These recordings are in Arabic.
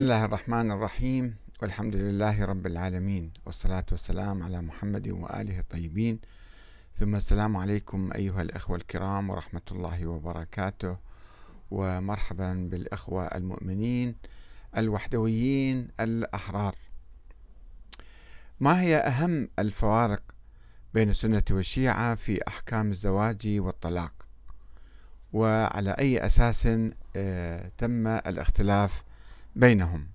بسم الله الرحمن الرحيم. والحمد لله رب العالمين. والصلاة والسلام على محمد وآله الطيبين. ثم السلام عليكم أيها الأخوة الكرام ورحمة الله وبركاته. ومرحبا بالأخوة المؤمنين الوحدويين الأحرار. ما هي أهم الفوارق بين السنة والشيعة في أحكام الزواج والطلاق؟ وعلى أي أساس آه، تم الاختلاف بينهم.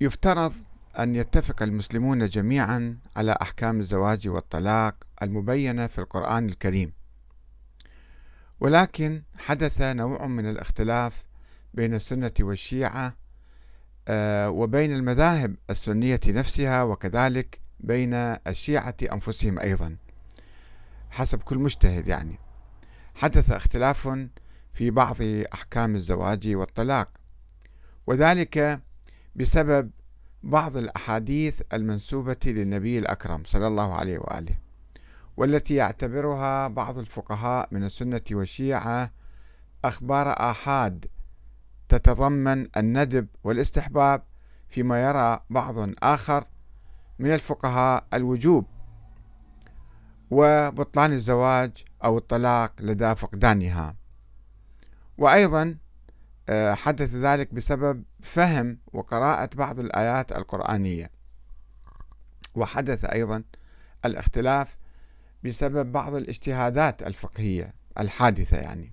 يفترض أن يتفق المسلمون جميعا على أحكام الزواج والطلاق المبينة في القرآن الكريم. ولكن حدث نوع من الاختلاف بين السنة والشيعة آه، وبين المذاهب السنية نفسها وكذلك بين الشيعة أنفسهم أيضا حسب كل مجتهد يعني. حدث اختلاف في بعض أحكام الزواج والطلاق. وذلك بسبب بعض الأحاديث المنسوبة للنبي الأكرم صلى الله عليه وآله والتي يعتبرها بعض الفقهاء من السنة والشيعة أخبار آحاد تتضمن الندب والاستحباب فيما يرى بعض آخر من الفقهاء الوجوب وبطلان الزواج أو الطلاق لدى فقدانها. وأيضا آه، حدث ذلك بسبب فهم وقراءة بعض الآيات القرآنية. وحدث أيضا الاختلاف بسبب بعض الاجتهادات الفقهية الحادثة يعني.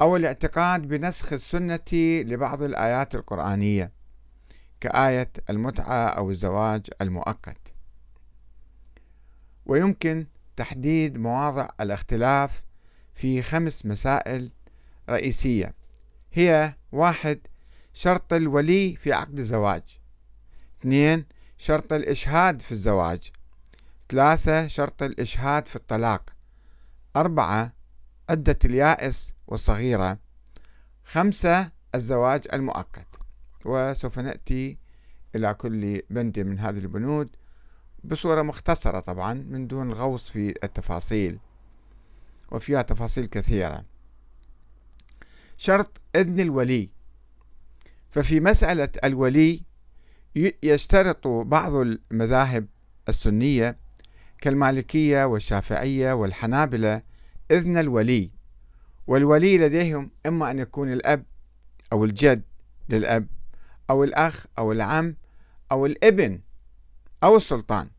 أو الاعتقاد بنسخ السنة لبعض الآيات القرآنية كآية المتعة أو الزواج المؤقت. ويمكن تحديد مواضع الاختلاف في خمس مسائل رئيسية. هي واحد شرط الولي في عقد الزواج. اثنين شرط الإشهاد في الزواج. ثلاثة شرط الإشهاد في الطلاق. أربعة عدة اليائس والصغيرة. خمسة الزواج المؤقت. وسوف نأتي إلى كل بند من هذه البنود بصورة مختصرة طبعا من دون غوص في التفاصيل وفيها تفاصيل كثيرة. شرط إذن الولي. ففي مسألة الولي يشترط بعض المذاهب السنية كالمالكية والشافعية والحنابلة إذن الولي. والولي لديهم إما أن يكون الأب أو الجد للأب أو الأخ أو العم أو الإبن أو السلطان.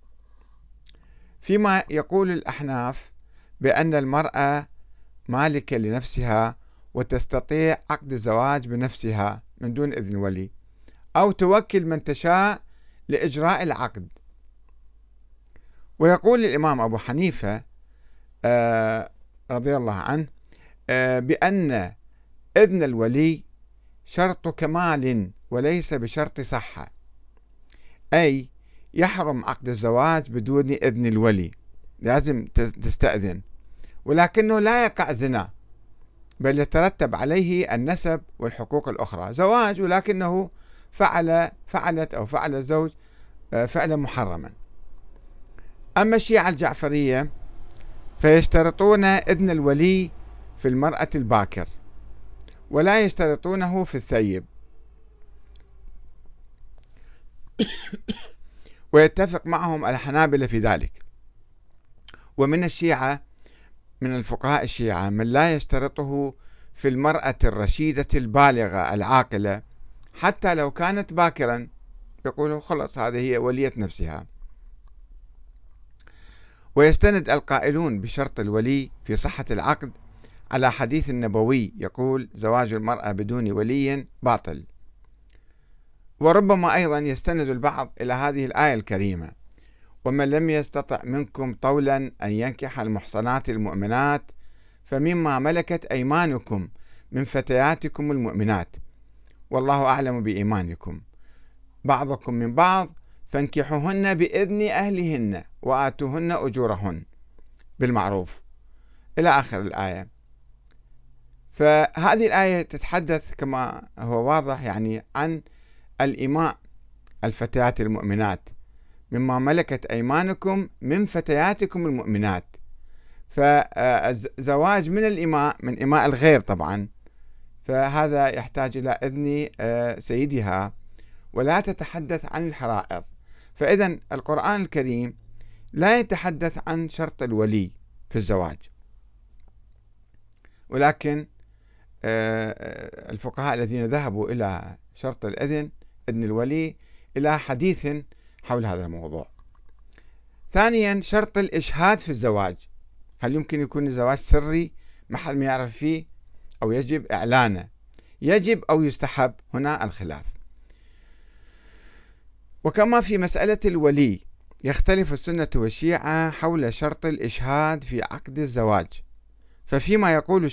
فيما يقول الأحناف بأن المرأة مالكة لنفسها وتستطيع عقد الزواج بنفسها من دون إذن ولي أو توكل من تشاء لإجراء العقد. ويقول الإمام أبو حنيفة آه رضي الله عنه آه بأن إذن الولي شرط كمال وليس بشرط صحة أي يحرم عقد الزواج بدون إذن الولي لازم تستأذن. ولكنه لا يقع زنا. بل يترتب عليه النسب والحقوق الأخرى. زواج ولكنه فعل فعلت أو فعل الزوج آه، فعلا محرما. أما الشيعة الجعفرية فيشترطون إذن الولي في المرأة الباكر ولا يشترطونه في الثيب. ويتفق معهم الحنابلة في ذلك. ومن الشيعة من الفقهاء الشيعة من لا يشترطه في المرأة الرشيدة البالغة العاقلة حتى لو كانت باكرا. يقولوا خلص هذه هي ولية نفسها. ويستند القائلون بشرط الولي في صحة العقد على حديث النبوي يقول زواج المرأة بدون ولي باطل. وربما أيضا يستند البعض إلى هذه الآية الكريمة. ومن لم يستطع منكم طولا أن ينكح المحصنات المؤمنات فمما ملكت أيمانكم من فتياتكم المؤمنات. والله أعلم بإيمانكم. بعضكم من بعض فانكحوهن بإذن أهلهن وآتوهن أجورهن. بالمعروف. إلى آخر الآية. فهذه الآية تتحدث كما هو واضح يعني عن الإماء الفتيات المؤمنات. مما ملكت أيمانكم من فتياتكم المؤمنات. فالزواج من الإماء من إماء الغير طبعا. فهذا يحتاج إلى إذن آه، سيدها. ولا تتحدث عن الحرائر. فإذا القرآن الكريم لا يتحدث عن شرط الولي في الزواج. ولكن آه، آه، الفقهاء الذين ذهبوا إلى شرط الإذن إذن الولي إلى حديث حول هذا الموضوع. ثانيا شرط الإشهاد في الزواج. هل يمكن يكون الزواج سري؟ ما حد ما يعرف فيه؟ أو يجب إعلانه. يجب أو يستحب؟ هنا الخلاف. وكما في مسألة الولي يختلف السنة والشيعة حول شرط الإشهاد في عقد الزواج. ففيما يقول